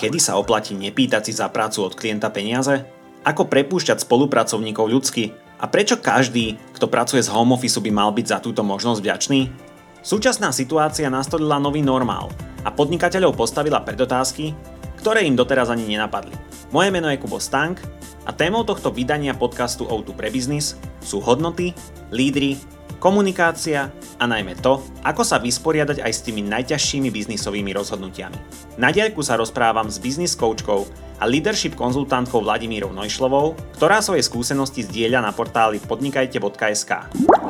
Kedy sa oplatí nepýtať si za prácu od klienta peniaze? Ako prepúšťať spolupracovníkov ľudsky? A prečo každý, kto pracuje z home office by mal byť za túto možnosť vďačný? Súčasná situácia nastolila nový normál a podnikateľov postavila pred otázky, ktoré im doteraz ani nenapadli. Moje meno je Kubo Stank a témou tohto vydania podcastu O2 pre biznis sú hodnoty, lídry, komunikácia a najmä to, ako sa vysporiadať aj s tými najťažšími biznisovými rozhodnutiami. Na diaľku sa rozprávam s biznis coachkou a leadership konzultantkou Vladimírou Nojšlovou, ktorá svoje skúsenosti zdieľa na portáli podnikajte.sk.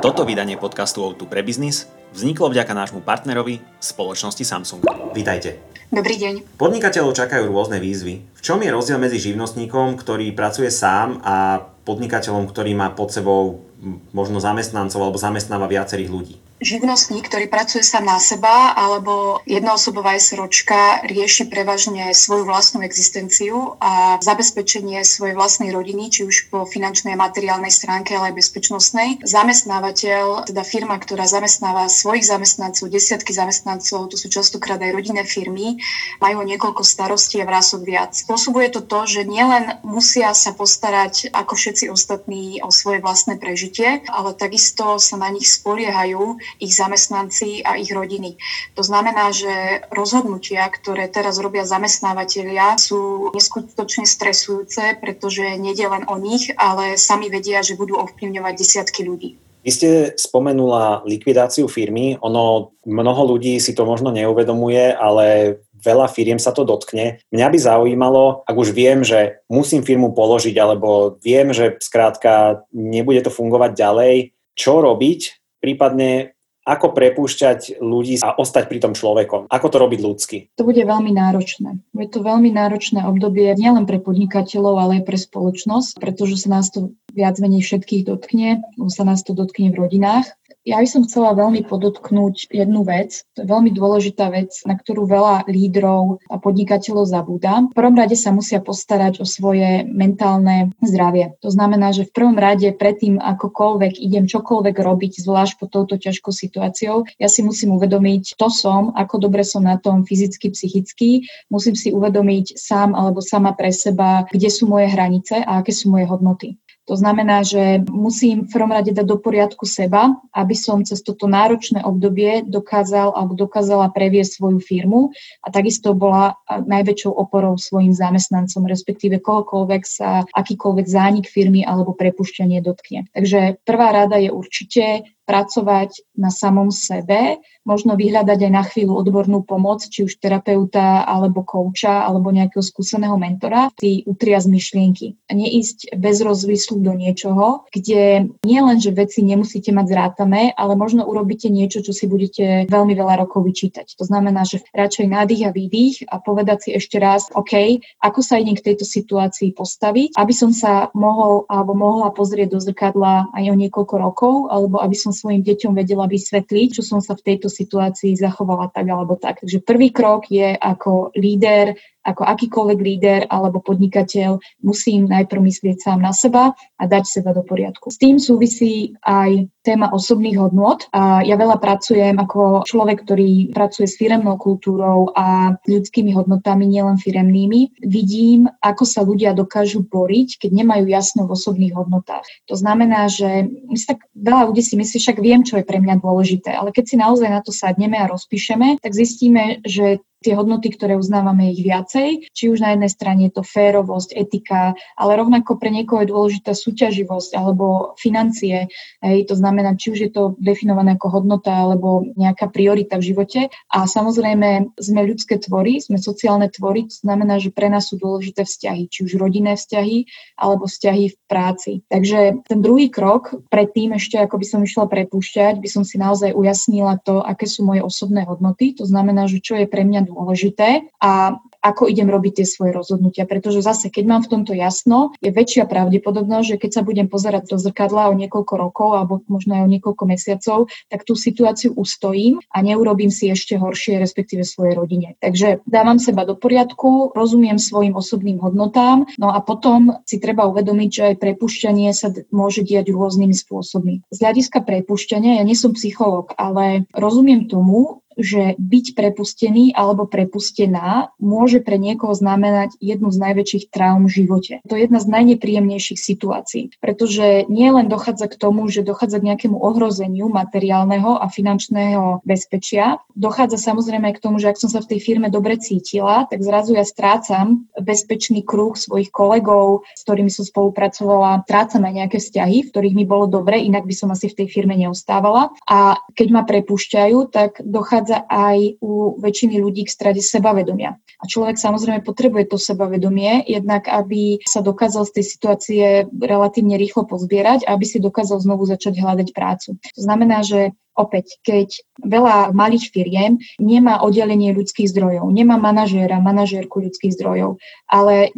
Toto vydanie podcastu O2 pre biznis vzniklo vďaka nášmu partnerovi spoločnosti Samsung. Vítajte. Dobrý deň. Podnikateľov čakajú rôzne výzvy. V čom je rozdiel medzi živnostníkom, ktorý pracuje sám a podnikateľom, ktorý má pod sebou možno zamestnancov alebo zamestnáva viacerých ľudí? Živnostník, ktorý pracuje sám na seba, alebo jednoosobová SROčka rieši prevažne svoju vlastnú existenciu a zabezpečenie svojej vlastnej rodiny, či už po finančnej a materiálnej stránke, ale aj bezpečnostnej. Zamestnávateľ, teda firma, ktorá zamestnáva svojich zamestnancov, desiatky zamestnancov, to sú častokrát aj rodinné firmy, majú niekoľko starostí a vrások viac. Spôsobuje to to, že nielen musia sa postarať ako všetci ostatní o svoje vlastné prežitie, ale takisto sa na nich spoliehajú ich zamestnanci a ich rodiny. To znamená, že rozhodnutia, ktoré teraz robia zamestnávateľia, sú neskutočne stresujúce, pretože nejde len o nich, ale sami vedia, že budú ovplyvňovať desiatky ľudí. Vy ste spomenula likvidáciu firmy. Ono, mnoho ľudí si to možno neuvedomuje, ale veľa firiem sa to dotkne. Mňa by zaujímalo, ak už viem, že musím firmu položiť, alebo viem, že skrátka nebude to fungovať ďalej, čo robiť, prípadne ako prepúšťať ľudí a ostať pri tom človekom? Ako to robiť ľudsky? To bude veľmi náročné. Je to veľmi náročné obdobie nielen pre podnikateľov, ale aj pre spoločnosť, pretože sa nás to viac menej všetkých dotkne, sa nás to dotkne v rodinách. Ja by som chcela veľmi podotknúť jednu vec. To je veľmi dôležitá vec, na ktorú veľa lídrov a podnikateľov zabúda. V prvom rade sa musia postarať o svoje mentálne zdravie. To znamená, že v prvom rade predtým, akokoľvek idem čokoľvek robiť, zvlášť pod touto ťažkou situáciou, ja si musím uvedomiť, to som, ako dobre som na tom fyzicky, psychicky. Musím si uvedomiť sám alebo sama pre seba, kde sú moje hranice a aké sú moje hodnoty. To znamená, že musím v prvom rade dať do poriadku seba, aby som cez toto náročné obdobie dokázal alebo dokázala previesť svoju firmu a takisto bola najväčšou oporou svojim zamestnancom, respektíve kohokoľvek sa akýkoľvek zánik firmy alebo prepušťanie dotkne. Takže prvá rada je určite pracovať na samom sebe, možno vyhľadať aj na chvíľu odbornú pomoc, či už terapeuta, alebo kouča, alebo nejakého skúseného mentora, ty utria z myšlienky. A neísť bez rozvyslu do niečoho, kde nie len, že veci nemusíte mať zrátané, ale možno urobíte niečo, čo si budete veľmi veľa rokov vyčítať. To znamená, že radšej nádych a výdych a povedať si ešte raz, OK, ako sa idem k tejto situácii postaviť, aby som sa mohol alebo mohla pozrieť do zrkadla aj o niekoľko rokov, alebo aby som svojim deťom vedela vysvetliť, čo som sa v tejto situácii zachovala tak alebo tak. Takže prvý krok je ako líder ako akýkoľvek líder alebo podnikateľ musím najprv myslieť sám na seba a dať seba do poriadku. S tým súvisí aj téma osobných hodnot. A ja veľa pracujem ako človek, ktorý pracuje s firemnou kultúrou a ľudskými hodnotami, nielen firemnými. Vidím, ako sa ľudia dokážu boriť, keď nemajú jasno v osobných hodnotách. To znamená, že my tak veľa ľudí si myslí, však viem, čo je pre mňa dôležité, ale keď si naozaj na to sadneme a rozpíšeme, tak zistíme, že tie hodnoty, ktoré uznávame ich viacej. Či už na jednej strane je to férovosť, etika, ale rovnako pre niekoho je dôležitá súťaživosť alebo financie. Hej, to znamená, či už je to definované ako hodnota alebo nejaká priorita v živote. A samozrejme, sme ľudské tvory, sme sociálne tvory, to znamená, že pre nás sú dôležité vzťahy, či už rodinné vzťahy alebo vzťahy v práci. Takže ten druhý krok, predtým ešte, ako by som išla prepúšťať, by som si naozaj ujasnila to, aké sú moje osobné hodnoty. To znamená, že čo je pre mňa dôležité a ako idem robiť tie svoje rozhodnutia. Pretože zase, keď mám v tomto jasno, je väčšia pravdepodobnosť, že keď sa budem pozerať do zrkadla o niekoľko rokov alebo možno aj o niekoľko mesiacov, tak tú situáciu ustojím a neurobím si ešte horšie, respektíve svojej rodine. Takže dávam seba do poriadku, rozumiem svojim osobným hodnotám, no a potom si treba uvedomiť, že aj prepušťanie sa môže diať rôznymi spôsobmi. Z hľadiska prepušťania, ja nie som psychológ, ale rozumiem tomu, že byť prepustený alebo prepustená môže pre niekoho znamenať jednu z najväčších traum v živote. To je jedna z najnepríjemnejších situácií, pretože nie len dochádza k tomu, že dochádza k nejakému ohrozeniu materiálneho a finančného bezpečia, dochádza samozrejme aj k tomu, že ak som sa v tej firme dobre cítila, tak zrazu ja strácam bezpečný kruh svojich kolegov, s ktorými som spolupracovala, strácam aj nejaké vzťahy, v ktorých mi bolo dobre, inak by som asi v tej firme neustávala. A keď ma prepúšťajú, tak dochádza dochádza aj u väčšiny ľudí k strade sebavedomia. A človek samozrejme potrebuje to sebavedomie, jednak aby sa dokázal z tej situácie relatívne rýchlo pozbierať a aby si dokázal znovu začať hľadať prácu. To znamená, že Opäť, keď veľa malých firiem nemá oddelenie ľudských zdrojov, nemá manažéra, manažérku ľudských zdrojov, ale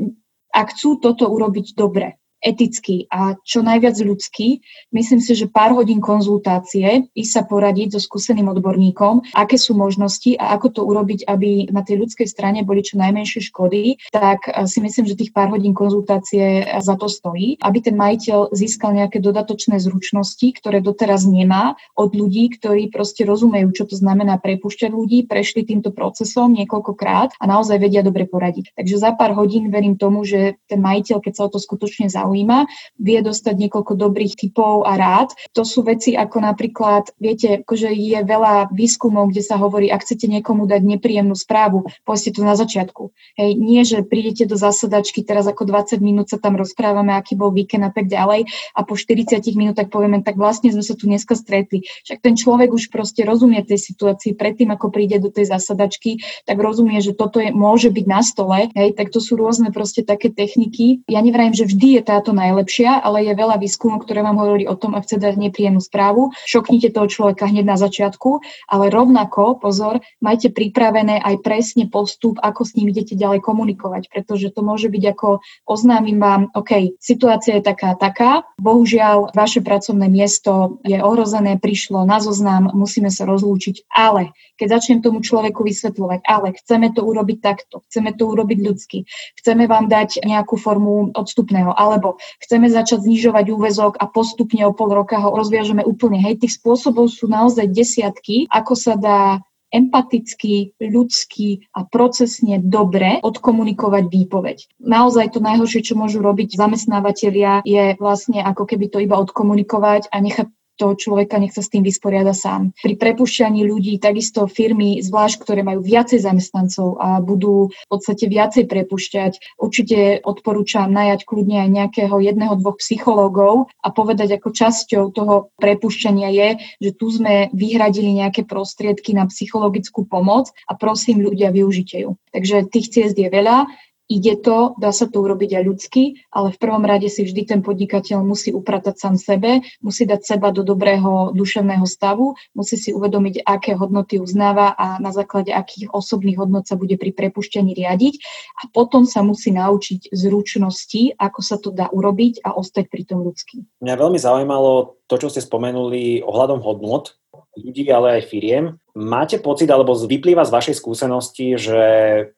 ak chcú toto urobiť dobre, etický a čo najviac ľudský. Myslím si, že pár hodín konzultácie, ísť sa poradiť so skúseným odborníkom, aké sú možnosti a ako to urobiť, aby na tej ľudskej strane boli čo najmenšie škody, tak eh, si myslím, že tých pár hodín konzultácie eh, za to stojí, aby ten majiteľ získal nejaké dodatočné zručnosti, ktoré doteraz nemá od ľudí, ktorí proste rozumejú, čo to znamená prepušťať ľudí, prešli týmto procesom niekoľkokrát a naozaj vedia dobre poradiť. Takže za pár hodín verím tomu, že ten majiteľ, keď sa o to skutočne zaujíma, zaujíma, vie dostať niekoľko dobrých typov a rád. To sú veci ako napríklad, viete, akože je veľa výskumov, kde sa hovorí, ak chcete niekomu dať nepríjemnú správu, povedzte to na začiatku. Hej, nie, že prídete do zasadačky, teraz ako 20 minút sa tam rozprávame, aký bol víkend a tak ďalej a po 40 minútach povieme, tak vlastne sme sa tu dneska stretli. Však ten človek už proste rozumie tej situácii predtým, ako príde do tej zasadačky, tak rozumie, že toto je, môže byť na stole, hej, tak to sú rôzne proste také techniky. Ja nevrajím, že vždy je tá to najlepšia, ale je veľa výskumov, ktoré vám hovorí o tom, ak chce dať nepríjemnú správu, šoknite toho človeka hneď na začiatku, ale rovnako, pozor, majte pripravené aj presne postup, ako s ním idete ďalej komunikovať, pretože to môže byť ako oznámim vám, OK, situácia je taká, taká, bohužiaľ vaše pracovné miesto je ohrozené, prišlo na zoznam, musíme sa rozlúčiť, ale keď začnem tomu človeku vysvetľovať, ale chceme to urobiť takto, chceme to urobiť ľudsky, chceme vám dať nejakú formu odstupného, alebo chceme začať znižovať úvezok a postupne o pol roka ho rozviažeme úplne. Hej, tých spôsobov sú naozaj desiatky, ako sa dá empaticky, ľudsky a procesne dobre odkomunikovať výpoveď. Naozaj to najhoršie, čo môžu robiť zamestnávateľia, je vlastne ako keby to iba odkomunikovať a nechať toho človeka nech sa s tým vysporiada sám. Pri prepušťaní ľudí takisto firmy, zvlášť ktoré majú viacej zamestnancov a budú v podstate viacej prepušťať, určite odporúčam najať kľudne aj nejakého jedného, dvoch psychológov a povedať ako časťou toho prepušťania je, že tu sme vyhradili nejaké prostriedky na psychologickú pomoc a prosím ľudia, využite ju. Takže tých ciest je veľa. Ide to, dá sa to urobiť aj ľudsky, ale v prvom rade si vždy ten podnikateľ musí upratať sám sebe, musí dať seba do dobrého duševného stavu, musí si uvedomiť, aké hodnoty uznáva a na základe akých osobných hodnot sa bude pri prepušťaní riadiť a potom sa musí naučiť zručnosti, ako sa to dá urobiť a ostať pri tom ľudský. Mňa veľmi zaujímalo to, čo ste spomenuli ohľadom hodnot ľudí, ale aj firiem. Máte pocit, alebo vyplýva z vašej skúsenosti, že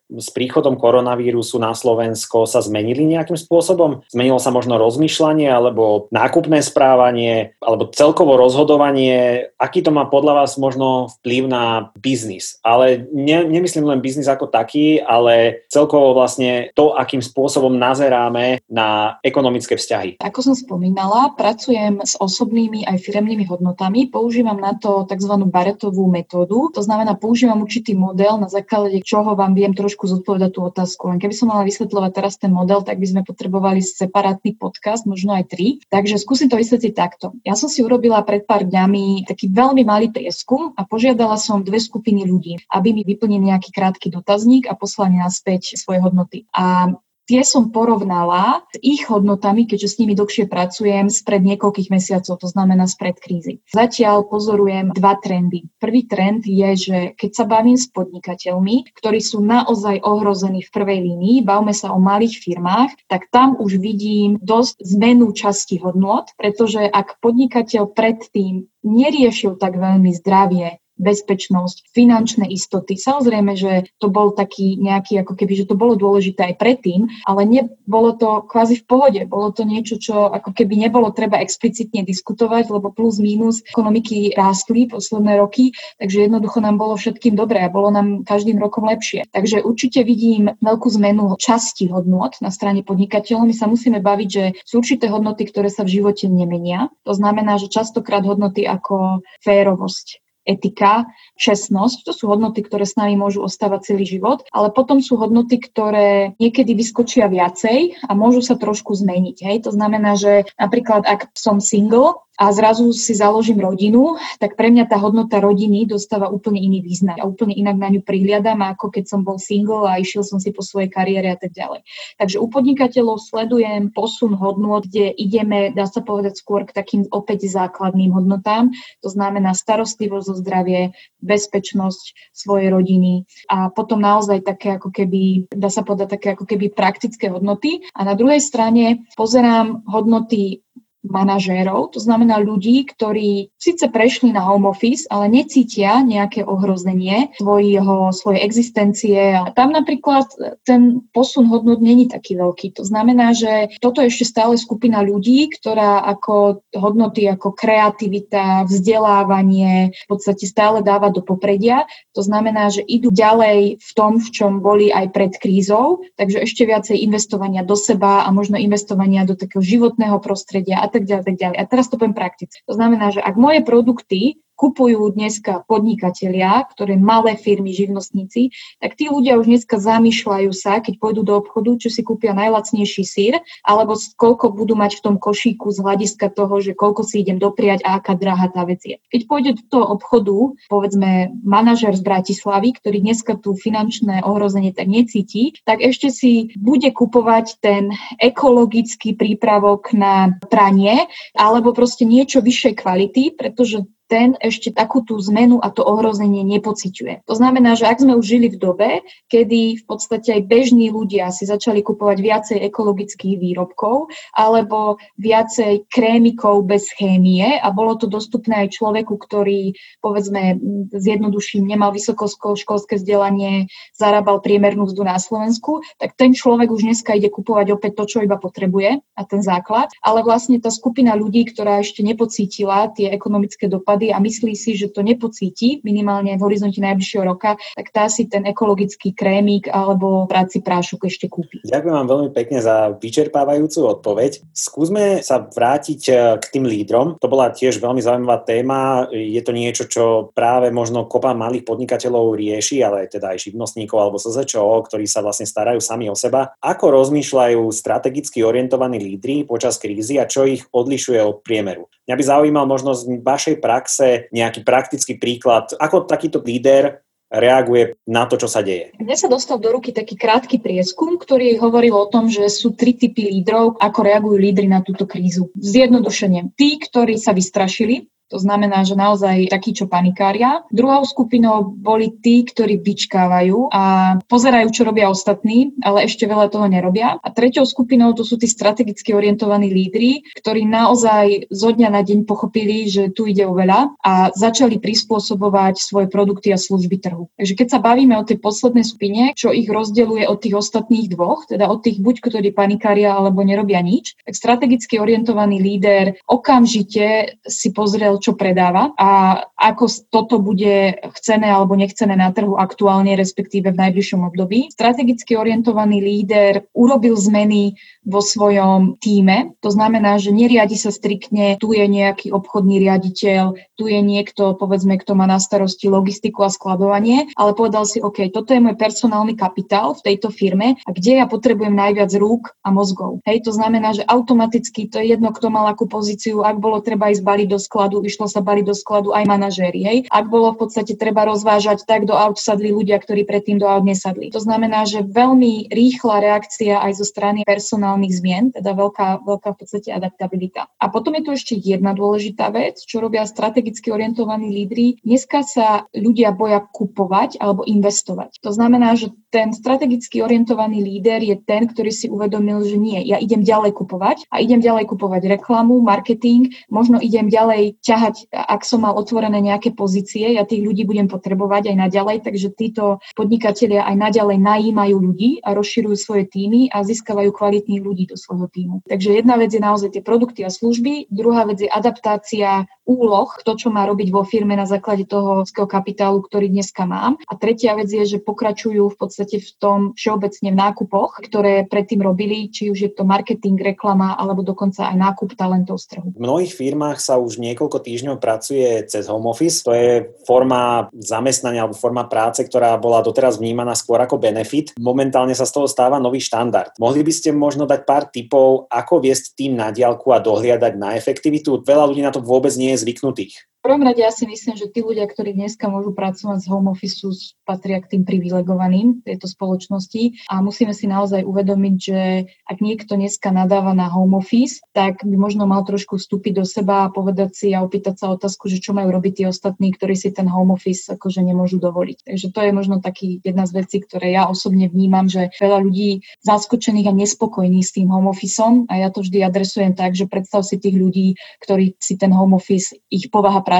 s príchodom koronavírusu na Slovensko sa zmenili nejakým spôsobom? Zmenilo sa možno rozmýšľanie, alebo nákupné správanie, alebo celkovo rozhodovanie? Aký to má podľa vás možno vplyv na biznis? Ale ne, nemyslím len biznis ako taký, ale celkovo vlastne to, akým spôsobom nazeráme na ekonomické vzťahy. Ako som spomínala, pracujem s osobnými aj firemnými hodnotami. Používam na to tzv. baretovú metódu metódu. To znamená, používam určitý model, na základe čoho vám viem trošku zodpovedať tú otázku. Len keby som mala vysvetľovať teraz ten model, tak by sme potrebovali separátny podcast, možno aj tri. Takže skúsim to vysvetliť takto. Ja som si urobila pred pár dňami taký veľmi malý prieskum a požiadala som dve skupiny ľudí, aby mi vyplnili nejaký krátky dotazník a poslali naspäť svoje hodnoty. A tie som porovnala s ich hodnotami, keďže s nimi dlhšie pracujem, spred niekoľkých mesiacov, to znamená spred krízy. Zatiaľ pozorujem dva trendy. Prvý trend je, že keď sa bavím s podnikateľmi, ktorí sú naozaj ohrození v prvej línii, bavme sa o malých firmách, tak tam už vidím dosť zmenu časti hodnot, pretože ak podnikateľ predtým neriešil tak veľmi zdravie bezpečnosť, finančné istoty. Samozrejme, že to bol taký nejaký, ako keby, že to bolo dôležité aj predtým, ale nebolo to kvázi v pohode. Bolo to niečo, čo ako keby nebolo treba explicitne diskutovať, lebo plus minus ekonomiky rástli posledné roky, takže jednoducho nám bolo všetkým dobré a bolo nám každým rokom lepšie. Takže určite vidím veľkú zmenu časti hodnot na strane podnikateľov. My sa musíme baviť, že sú určité hodnoty, ktoré sa v živote nemenia. To znamená, že častokrát hodnoty ako férovosť, etika, čestnosť. To sú hodnoty, ktoré s nami môžu ostávať celý život, ale potom sú hodnoty, ktoré niekedy vyskočia viacej a môžu sa trošku zmeniť. Hej? To znamená, že napríklad ak som single, a zrazu si založím rodinu, tak pre mňa tá hodnota rodiny dostáva úplne iný význam a úplne inak na ňu prihliadam, ako keď som bol single a išiel som si po svojej kariére a tak ďalej. Takže u podnikateľov sledujem posun hodnot, kde ideme, dá sa povedať, skôr k takým opäť základným hodnotám. To znamená starostlivosť o zdravie, bezpečnosť svojej rodiny a potom naozaj také ako keby, dá sa povedať, také ako keby praktické hodnoty. A na druhej strane pozerám hodnoty manažérov, to znamená ľudí, ktorí síce prešli na home office, ale necítia nejaké ohrozenie svojho, svojej existencie. A tam napríklad ten posun hodnot není taký veľký. To znamená, že toto je ešte stále skupina ľudí, ktorá ako hodnoty ako kreativita, vzdelávanie v podstate stále dáva do popredia. To znamená, že idú ďalej v tom, v čom boli aj pred krízou, takže ešte viacej investovania do seba a možno investovania do takého životného prostredia a tak ďalej, tak ďalej. A teraz to poviem prakticky. To znamená, že ak moje produkty kupujú dneska podnikatelia, ktoré malé firmy, živnostníci, tak tí ľudia už dneska zamýšľajú sa, keď pôjdu do obchodu, či si kúpia najlacnejší sír, alebo koľko budú mať v tom košíku z hľadiska toho, že koľko si idem dopriať a aká drahá tá vec je. Keď pôjde do toho obchodu, povedzme, manažer z Bratislavy, ktorý dneska tu finančné ohrozenie tak necíti, tak ešte si bude kupovať ten ekologický prípravok na pranie, alebo proste niečo vyššej kvality, pretože ten ešte takú tú zmenu a to ohrozenie nepociťuje. To znamená, že ak sme už žili v dobe, kedy v podstate aj bežní ľudia si začali kupovať viacej ekologických výrobkov alebo viacej krémikov bez chémie a bolo to dostupné aj človeku, ktorý povedzme zjednoduším nemal vysokoškolské vzdelanie, zarábal priemernú vzdu na Slovensku, tak ten človek už dneska ide kupovať opäť to, čo iba potrebuje a ten základ. Ale vlastne tá skupina ľudí, ktorá ešte nepocítila tie ekonomické dopady, náklady a myslí si, že to nepocíti minimálne v horizonte najbližšieho roka, tak tá si ten ekologický krémik alebo práci prášok ešte kúpi. Ďakujem vám veľmi pekne za vyčerpávajúcu odpoveď. Skúsme sa vrátiť e, k tým lídrom. To bola tiež veľmi zaujímavá téma. Je to niečo, čo práve možno kopa malých podnikateľov rieši, ale teda aj živnostníkov alebo SZČO, ktorí sa vlastne starajú sami o seba. Ako rozmýšľajú strategicky orientovaní lídry počas krízy a čo ich odlišuje od priemeru? Mňa by zaujímal možno z vašej praxe nejaký praktický príklad, ako takýto líder reaguje na to, čo sa deje. Mne sa dostal do ruky taký krátky prieskum, ktorý hovoril o tom, že sú tri typy lídrov, ako reagujú lídry na túto krízu. Zjednodušenie. Tí, ktorí sa vystrašili, to znamená, že naozaj takí, čo panikária. Druhou skupinou boli tí, ktorí vyčkávajú a pozerajú, čo robia ostatní, ale ešte veľa toho nerobia. A treťou skupinou to sú tí strategicky orientovaní lídry, ktorí naozaj zo dňa na deň pochopili, že tu ide o veľa a začali prispôsobovať svoje produkty a služby trhu. Takže keď sa bavíme o tej poslednej skupine, čo ich rozdeľuje od tých ostatných dvoch, teda od tých buď, ktorí panikária alebo nerobia nič, tak strategicky orientovaný líder okamžite si pozrel čo predáva a ako toto bude chcené alebo nechcené na trhu aktuálne, respektíve v najbližšom období. Strategicky orientovaný líder urobil zmeny vo svojom týme. To znamená, že neriadi sa striktne, tu je nejaký obchodný riaditeľ, tu je niekto, povedzme, kto má na starosti logistiku a skladovanie, ale povedal si, OK, toto je môj personálny kapitál v tejto firme a kde ja potrebujem najviac rúk a mozgov. Hej, to znamená, že automaticky to je jedno, kto mal akú pozíciu, ak bolo treba ísť baliť do skladu, išlo sa baliť do skladu aj manažéri. Hej. Ak bolo v podstate treba rozvážať, tak do aut sadli ľudia, ktorí predtým do aut nesadli. To znamená, že veľmi rýchla reakcia aj zo strany personálnych zmien, teda veľká, veľká v podstate adaptabilita. A potom je tu ešte jedna dôležitá vec, čo robia strategicky orientovaní lídry. Dneska sa ľudia boja kupovať alebo investovať. To znamená, že ten strategicky orientovaný líder je ten, ktorý si uvedomil, že nie, ja idem ďalej kupovať a idem ďalej kupovať reklamu, marketing, možno idem ďalej ťahať ťahať, ak som mal otvorené nejaké pozície, ja tých ľudí budem potrebovať aj naďalej, takže títo podnikatelia aj naďalej najímajú ľudí a rozširujú svoje týmy a získavajú kvalitných ľudí do svojho týmu. Takže jedna vec je naozaj tie produkty a služby, druhá vec je adaptácia úloh, to, čo má robiť vo firme na základe toho kapitálu, ktorý dneska mám. A tretia vec je, že pokračujú v podstate v tom všeobecne v nákupoch, ktoré predtým robili, či už je to marketing, reklama alebo dokonca aj nákup talentov z trhu. V mnohých firmách sa už niekoľko týždňov pracuje cez home office. To je forma zamestnania alebo forma práce, ktorá bola doteraz vnímaná skôr ako benefit. Momentálne sa z toho stáva nový štandard. Mohli by ste možno dať pár tipov, ako viesť tým na diálku a dohliadať na efektivitu? Veľa ľudí na to vôbec nie je zvyknutých prvom rade ja si myslím, že tí ľudia, ktorí dneska môžu pracovať z home office, patria k tým privilegovaným tejto spoločnosti a musíme si naozaj uvedomiť, že ak niekto dneska nadáva na home office, tak by možno mal trošku vstúpiť do seba a povedať si a opýtať sa otázku, že čo majú robiť tí ostatní, ktorí si ten home office akože nemôžu dovoliť. Takže to je možno taký jedna z vecí, ktoré ja osobne vnímam, že veľa ľudí zaskočených a nespokojných s tým home officeom a ja to vždy adresujem tak, že predstav si tých ľudí, ktorí si ten home office, ich povaha práce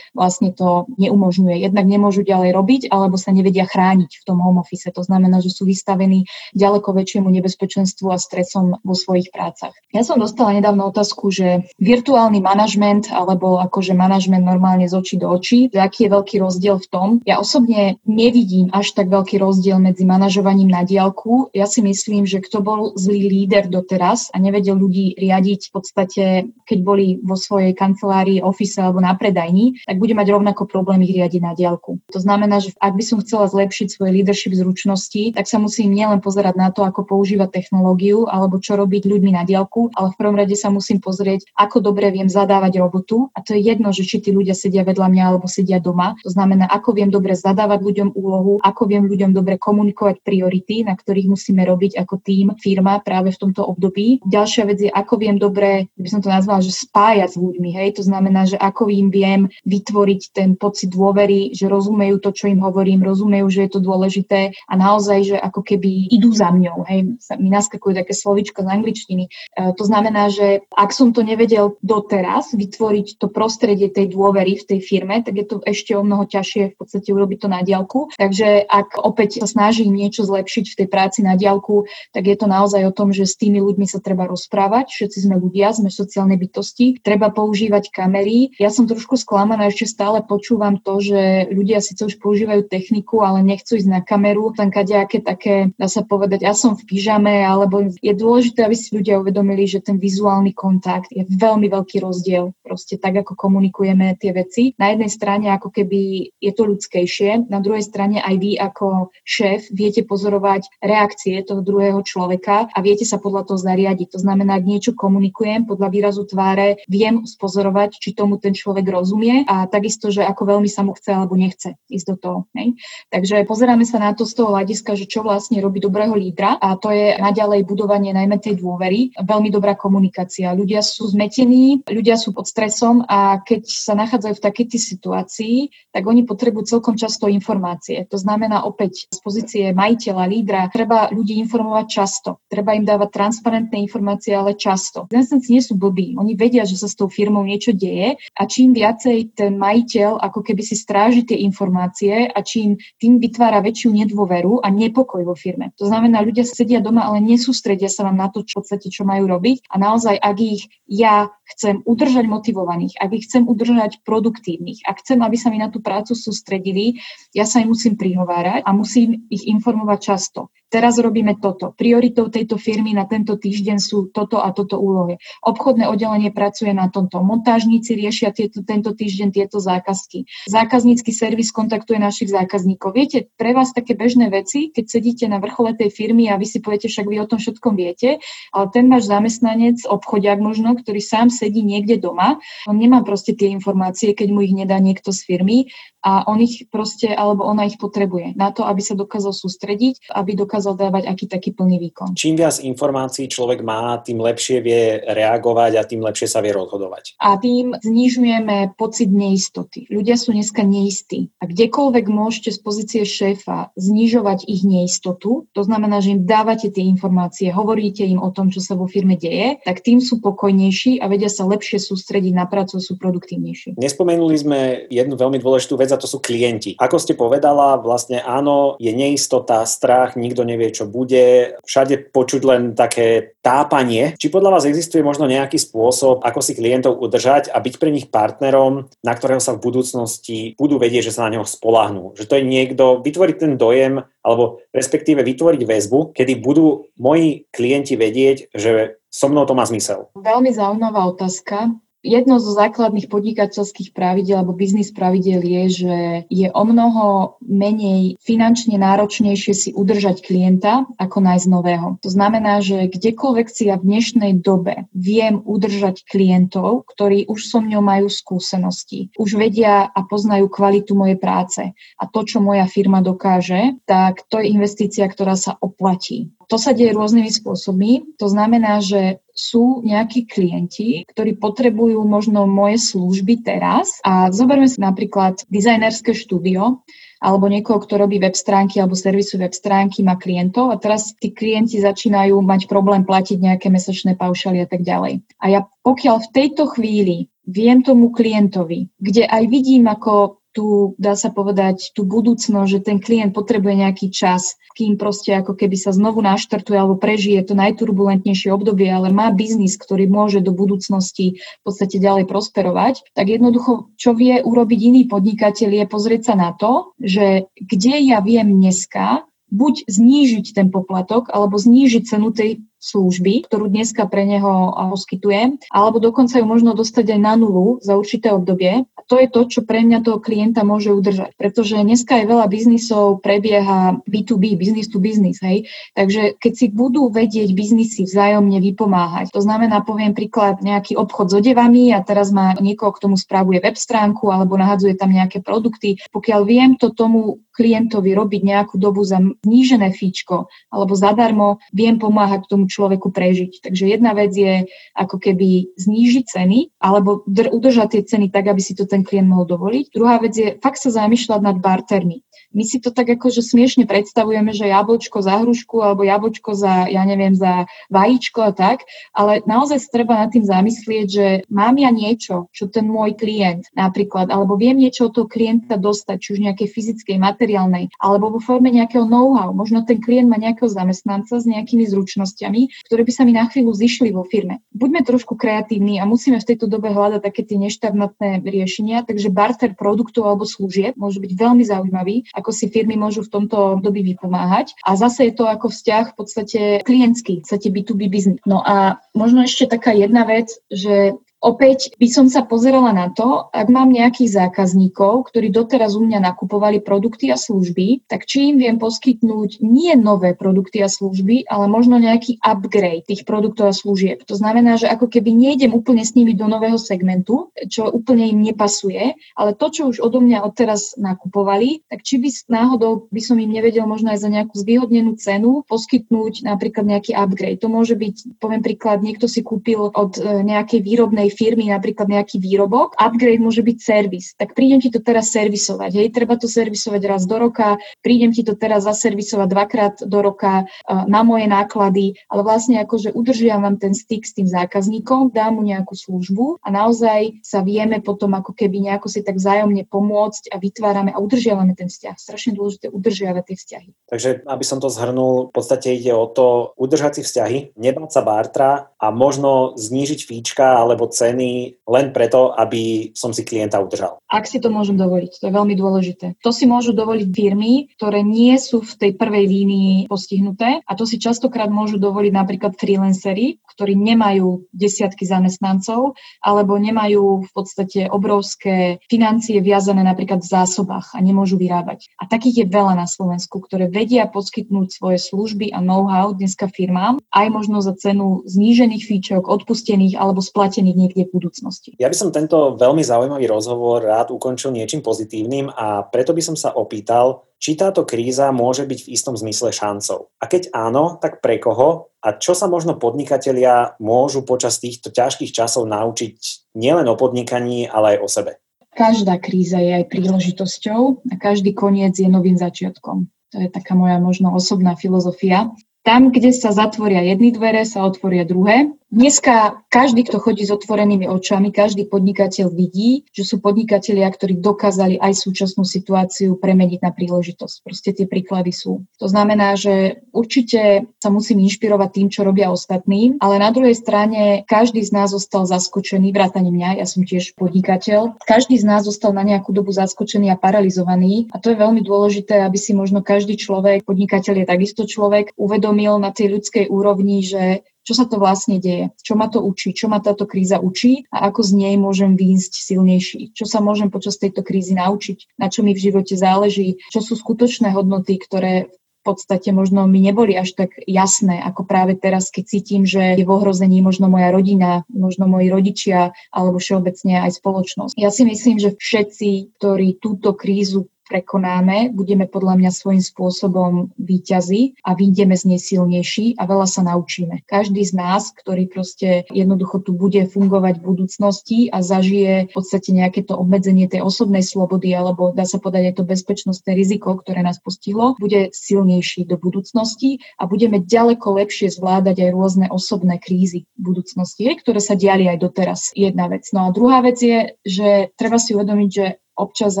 vlastne to neumožňuje. Jednak nemôžu ďalej robiť, alebo sa nevedia chrániť v tom home office. To znamená, že sú vystavení ďaleko väčšiemu nebezpečenstvu a stresom vo svojich prácach. Ja som dostala nedávno otázku, že virtuálny manažment alebo akože manažment normálne z očí do očí, aký je veľký rozdiel v tom. Ja osobne nevidím až tak veľký rozdiel medzi manažovaním na diálku. Ja si myslím, že kto bol zlý líder doteraz a nevedel ľudí riadiť v podstate, keď boli vo svojej kancelárii, office alebo na predaj, predajní, tak bude mať rovnako problém ich riadiť na diálku. To znamená, že ak by som chcela zlepšiť svoje leadership zručnosti, tak sa musím nielen pozerať na to, ako používať technológiu alebo čo robiť ľuďmi na diálku, ale v prvom rade sa musím pozrieť, ako dobre viem zadávať robotu. A to je jedno, že či tí ľudia sedia vedľa mňa alebo sedia doma. To znamená, ako viem dobre zadávať ľuďom úlohu, ako viem ľuďom dobre komunikovať priority, na ktorých musíme robiť ako tým, firma práve v tomto období. Ďalšia vec je, ako viem dobre, by som to nazvala, že spájať s ľuďmi. Hej? To znamená, že ako im viem viem vytvoriť ten pocit dôvery, že rozumejú to, čo im hovorím, rozumejú, že je to dôležité a naozaj, že ako keby idú za mňou. Hej, mi naskakujú také slovičko z angličtiny. E, to znamená, že ak som to nevedel doteraz vytvoriť to prostredie tej dôvery v tej firme, tak je to ešte o mnoho ťažšie v podstate urobiť to na diálku. Takže ak opäť sa snažím niečo zlepšiť v tej práci na diálku, tak je to naozaj o tom, že s tými ľuďmi sa treba rozprávať. Všetci sme ľudia, sme sociálne bytosti. Treba používať kamery. Ja som trošku sklamaná, ešte stále počúvam to, že ľudia síce už používajú techniku, ale nechcú ísť na kameru, tam kadejaké také, dá sa povedať, ja som v pyžame, alebo je dôležité, aby si ľudia uvedomili, že ten vizuálny kontakt je veľmi veľký rozdiel. Proste tak, ako komunikujeme tie veci. Na jednej strane ako keby je to ľudskejšie, na druhej strane aj vy ako šéf viete pozorovať reakcie toho druhého človeka a viete sa podľa toho zariadiť. To znamená, ak niečo komunikujem podľa výrazu tváre, viem spozorovať, či tomu ten človek rozumie rozumie a takisto, že ako veľmi sa mu chce alebo nechce ísť do toho. Hej. Takže pozeráme sa na to z toho hľadiska, že čo vlastne robí dobrého lídra a to je naďalej budovanie najmä tej dôvery, veľmi dobrá komunikácia. Ľudia sú zmetení, ľudia sú pod stresom a keď sa nachádzajú v takejto situácii, tak oni potrebujú celkom často informácie. To znamená opäť z pozície majiteľa, lídra, treba ľudí informovať často. Treba im dávať transparentné informácie, ale často. Zamestnanci nie sú blbí. Oni vedia, že sa s tou firmou niečo deje a čím viac viacej ten majiteľ ako keby si stráži tie informácie a čím tým vytvára väčšiu nedôveru a nepokoj vo firme. To znamená, ľudia sedia doma, ale nesústredia sa vám na to, čo, v čo majú robiť a naozaj, ak ich ja chcem udržať motivovaných, ak ich chcem udržať produktívnych, ak chcem, aby sa mi na tú prácu sústredili, ja sa im musím prihovárať a musím ich informovať často teraz robíme toto. Prioritou tejto firmy na tento týždeň sú toto a toto úlohy. Obchodné oddelenie pracuje na tomto. Montážníci riešia tieto, tento týždeň tieto zákazky. Zákaznícky servis kontaktuje našich zákazníkov. Viete, pre vás také bežné veci, keď sedíte na vrchole tej firmy a vy si poviete, však vy o tom všetkom viete, ale ten váš zamestnanec, obchodiak možno, ktorý sám sedí niekde doma, on nemá proste tie informácie, keď mu ich nedá niekto z firmy a on ich proste, alebo ona ich potrebuje na to, aby sa dokázal sústrediť, aby dokázal nedokázal dávať aký taký plný výkon. Čím viac informácií človek má, tým lepšie vie reagovať a tým lepšie sa vie rozhodovať. A tým znižujeme pocit neistoty. Ľudia sú dneska neistí. A kdekoľvek môžete z pozície šéfa znižovať ich neistotu, to znamená, že im dávate tie informácie, hovoríte im o tom, čo sa vo firme deje, tak tým sú pokojnejší a vedia sa lepšie sústrediť na prácu, sú produktívnejší. Nespomenuli sme jednu veľmi dôležitú vec a to sú klienti. Ako ste povedala, vlastne áno, je neistota, strach, nikto nevie, čo bude. Všade počuť len také tápanie. Či podľa vás existuje možno nejaký spôsob, ako si klientov udržať a byť pre nich partnerom, na ktorého sa v budúcnosti budú vedieť, že sa na neho spolahnú. Že to je niekto, vytvoriť ten dojem, alebo respektíve vytvoriť väzbu, kedy budú moji klienti vedieť, že so mnou to má zmysel. Veľmi zaujímavá otázka. Jedno zo základných podnikateľských pravidel alebo biznis pravidel je, že je o mnoho menej finančne náročnejšie si udržať klienta ako nájsť nového. To znamená, že kdekoľvek si ja v dnešnej dobe viem udržať klientov, ktorí už so mňou majú skúsenosti, už vedia a poznajú kvalitu mojej práce a to, čo moja firma dokáže, tak to je investícia, ktorá sa oplatí. To sa deje rôznymi spôsobmi. To znamená, že sú nejakí klienti, ktorí potrebujú možno moje služby teraz a zoberme si napríklad dizajnerské štúdio, alebo niekoho, kto robí web stránky alebo servisu web stránky, má klientov a teraz tí klienti začínajú mať problém platiť nejaké mesačné paušaly a tak ďalej. A ja pokiaľ v tejto chvíli viem tomu klientovi, kde aj vidím, ako tú, dá sa povedať, tú budúcnosť, že ten klient potrebuje nejaký čas, kým proste ako keby sa znovu naštartuje alebo prežije to najturbulentnejšie obdobie, ale má biznis, ktorý môže do budúcnosti v podstate ďalej prosperovať, tak jednoducho, čo vie urobiť iný podnikateľ je pozrieť sa na to, že kde ja viem dneska buď znížiť ten poplatok, alebo znížiť cenu tej služby, ktorú dneska pre neho poskytujem, alebo dokonca ju možno dostať aj na nulu za určité obdobie. A to je to, čo pre mňa toho klienta môže udržať. Pretože dneska aj veľa biznisov prebieha B2B, business to business, hej. Takže keď si budú vedieť biznisy vzájomne vypomáhať, to znamená, poviem príklad, nejaký obchod s odevami a teraz má niekoho, k tomu spravuje web stránku alebo nahadzuje tam nejaké produkty. Pokiaľ viem to tomu klientovi robiť nejakú dobu za znížené fíčko alebo zadarmo, viem pomáhať tomu človeku prežiť. Takže jedna vec je ako keby znížiť ceny alebo udržať tie ceny tak, aby si to ten klient mohol dovoliť. Druhá vec je fakt sa zamýšľať nad bartermi. My si to tak akože smiešne predstavujeme, že jablčko za hrušku alebo jablčko za, ja neviem, za vajíčko a tak, ale naozaj treba nad tým zamyslieť, že mám ja niečo, čo ten môj klient napríklad, alebo viem niečo od toho klienta dostať, či už nejakej fyzickej, materiálnej, alebo vo forme nejakého know-how. Možno ten klient má nejakého zamestnanca s nejakými zručnosťami, ktoré by sa mi na chvíľu zišli vo firme. Buďme trošku kreatívni a musíme v tejto dobe hľadať také tie neštandardné riešenia, takže barter produktov alebo služieb môže byť veľmi zaujímavý ako si firmy môžu v tomto období vypomáhať. A zase je to ako vzťah v podstate klientský, v podstate B2B biznis. No a možno ešte taká jedna vec, že Opäť by som sa pozerala na to, ak mám nejakých zákazníkov, ktorí doteraz u mňa nakupovali produkty a služby, tak či im viem poskytnúť nie nové produkty a služby, ale možno nejaký upgrade tých produktov a služieb. To znamená, že ako keby nejdem úplne s nimi do nového segmentu, čo úplne im nepasuje, ale to, čo už odo mňa odteraz nakupovali, tak či by náhodou by som im nevedel možno aj za nejakú zvýhodnenú cenu poskytnúť napríklad nejaký upgrade. To môže byť, poviem príklad, niekto si kúpil od e, nejakej výrobnej firmy napríklad nejaký výrobok, upgrade môže byť servis. Tak prídem ti to teraz servisovať, hej, treba to servisovať raz do roka, prídem ti to teraz zaservisovať dvakrát do roka uh, na moje náklady, ale vlastne akože udržiavam ten styk s tým zákazníkom, dám mu nejakú službu a naozaj sa vieme potom ako keby nejako si tak vzájomne pomôcť a vytvárame a udržiavame ten vzťah. Strašne dôležité udržiavať tie vzťahy. Takže, aby som to zhrnul, v podstate ide o to udržať si vzťahy, nebáť sa bartra a možno znížiť fíčka alebo ceny len preto, aby som si klienta udržal. Ak si to môžem dovoliť, to je veľmi dôležité. To si môžu dovoliť firmy, ktoré nie sú v tej prvej línii postihnuté a to si častokrát môžu dovoliť napríklad freelancery, ktorí nemajú desiatky zamestnancov alebo nemajú v podstate obrovské financie viazané napríklad v zásobách a nemôžu vyrábať. A takých je veľa na Slovensku, ktoré vedia poskytnúť svoje služby a know-how dneska firmám aj možno za cenu znížených fíčok, odpustených alebo splatených niekde v budúcnosti. Ja by som tento veľmi zaujímavý rozhovor rád ukončil niečím pozitívnym a preto by som sa opýtal, či táto kríza môže byť v istom zmysle šancou. A keď áno, tak pre koho a čo sa možno podnikatelia môžu počas týchto ťažkých časov naučiť nielen o podnikaní, ale aj o sebe? Každá kríza je aj príležitosťou a každý koniec je novým začiatkom. To je taká moja možno osobná filozofia. Tam, kde sa zatvoria jedny dvere, sa otvoria druhé. Dneska každý, kto chodí s otvorenými očami, každý podnikateľ vidí, že sú podnikatelia, ktorí dokázali aj súčasnú situáciu premeniť na príležitosť. Proste tie príklady sú. To znamená, že určite sa musím inšpirovať tým, čo robia ostatní, ale na druhej strane každý z nás zostal zaskočený, vrátane mňa, ja som tiež podnikateľ. Každý z nás zostal na nejakú dobu zaskočený a paralizovaný a to je veľmi dôležité, aby si možno každý človek, podnikateľ je takisto človek, uvedomil na tej ľudskej úrovni, že čo sa to vlastne deje, čo ma to učí, čo ma táto kríza učí? A ako z nej môžem výjsť silnejší, čo sa môžem počas tejto krízy naučiť, na čo mi v živote záleží, čo sú skutočné hodnoty, ktoré v podstate možno mi neboli až tak jasné, ako práve teraz, keď cítim, že je v ohrození možno moja rodina, možno moji rodičia alebo všeobecne aj spoločnosť. Ja si myslím, že všetci, ktorí túto krízu prekonáme, budeme podľa mňa svojím spôsobom výťazí a vyjdeme z nej silnejší a veľa sa naučíme. Každý z nás, ktorý proste jednoducho tu bude fungovať v budúcnosti a zažije v podstate nejaké to obmedzenie tej osobnej slobody alebo dá sa povedať aj to bezpečnostné riziko, ktoré nás postihlo, bude silnejší do budúcnosti a budeme ďaleko lepšie zvládať aj rôzne osobné krízy v budúcnosti, ktoré sa diali aj doteraz. Jedna vec. No a druhá vec je, že treba si uvedomiť, že občas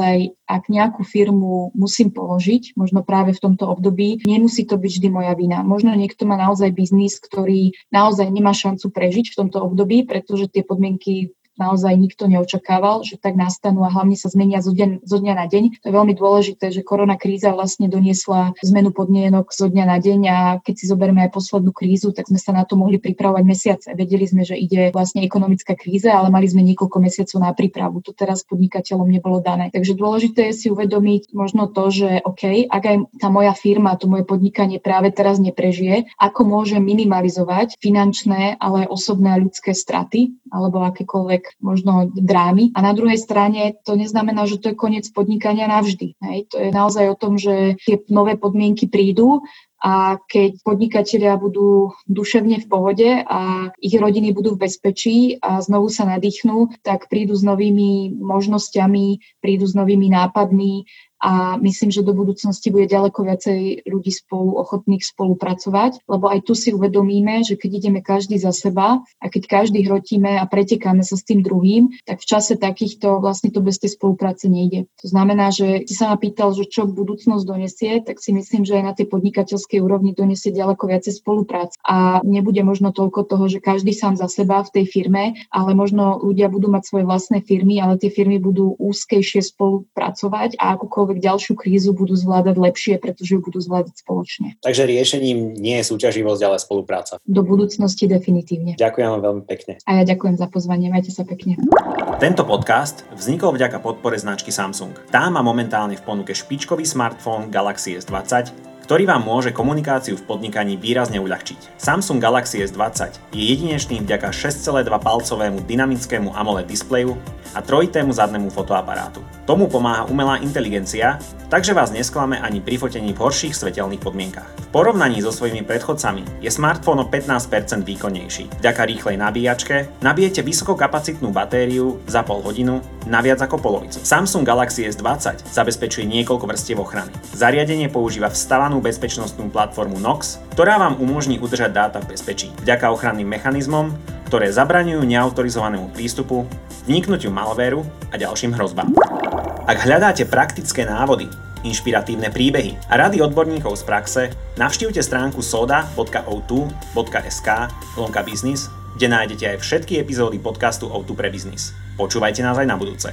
aj ak nejakú firmu musím položiť, možno práve v tomto období, nemusí to byť vždy moja vina. Možno niekto má naozaj biznis, ktorý naozaj nemá šancu prežiť v tomto období, pretože tie podmienky naozaj nikto neočakával, že tak nastanú a hlavne sa zmenia zo, deň, zo dňa na deň. To je veľmi dôležité, že korona kríza vlastne doniesla zmenu podmienok zo dňa na deň a keď si zoberieme aj poslednú krízu, tak sme sa na to mohli pripravovať mesiace. Vedeli sme, že ide vlastne ekonomická kríza, ale mali sme niekoľko mesiacov na prípravu. To teraz podnikateľom nebolo dané. Takže dôležité je si uvedomiť možno to, že OK, ak aj tá moja firma, to moje podnikanie práve teraz neprežije, ako môže minimalizovať finančné, ale aj osobné a ľudské straty alebo akékoľvek možno drámy. A na druhej strane to neznamená, že to je koniec podnikania navždy. Hej. To je naozaj o tom, že tie nové podmienky prídu a keď podnikatelia budú duševne v pohode a ich rodiny budú v bezpečí a znovu sa nadýchnú, tak prídu s novými možnosťami, prídu s novými nápadmi a myslím, že do budúcnosti bude ďaleko viacej ľudí spolu ochotných spolupracovať, lebo aj tu si uvedomíme, že keď ideme každý za seba a keď každý hrotíme a pretekáme sa s tým druhým, tak v čase takýchto vlastne to bez tej spolupráce nejde. To znamená, že si sa ma pýtal, že čo budúcnosť donesie, tak si myslím, že aj na tej podnikateľskej úrovni donesie ďaleko viacej spolupráce. A nebude možno toľko toho, že každý sám za seba v tej firme, ale možno ľudia budú mať svoje vlastné firmy, ale tie firmy budú úzkejšie spolupracovať a akúkoľvek akúkoľvek ďalšiu krízu budú zvládať lepšie, pretože ju budú zvládať spoločne. Takže riešením nie je súťaživosť, ale spolupráca. Do budúcnosti definitívne. Ďakujem vám veľmi pekne. A ja ďakujem za pozvanie, majte sa pekne. Tento podcast vznikol vďaka podpore značky Samsung. Tá má momentálne v ponuke špičkový smartfón Galaxy S20 ktorý vám môže komunikáciu v podnikaní výrazne uľahčiť. Samsung Galaxy S20 je jedinečný vďaka 6,2 palcovému dynamickému AMOLED displeju a trojitému zadnému fotoaparátu. Tomu pomáha umelá inteligencia, takže vás nesklame ani pri fotení v horších svetelných podmienkach. V porovnaní so svojimi predchodcami je smartfón o 15% výkonnejší. Vďaka rýchlej nabíjačke nabijete vysokokapacitnú batériu za pol hodinu na viac ako polovicu. Samsung Galaxy S20 zabezpečuje niekoľko vrstiev ochrany. Zariadenie používa vstavanú bezpečnostnú platformu NOX, ktorá vám umožní udržať dáta v bezpečí. Vďaka ochranným mechanizmom, ktoré zabraňujú neautorizovanému prístupu, vniknutiu malvéru a ďalším hrozbám. Ak hľadáte praktické návody, inšpiratívne príbehy a rady odborníkov z praxe, navštívte stránku soda.o2.sk lomka business, kde nájdete aj všetky epizódy podcastu O2 pre biznis. Počúvajte nás aj na budúce.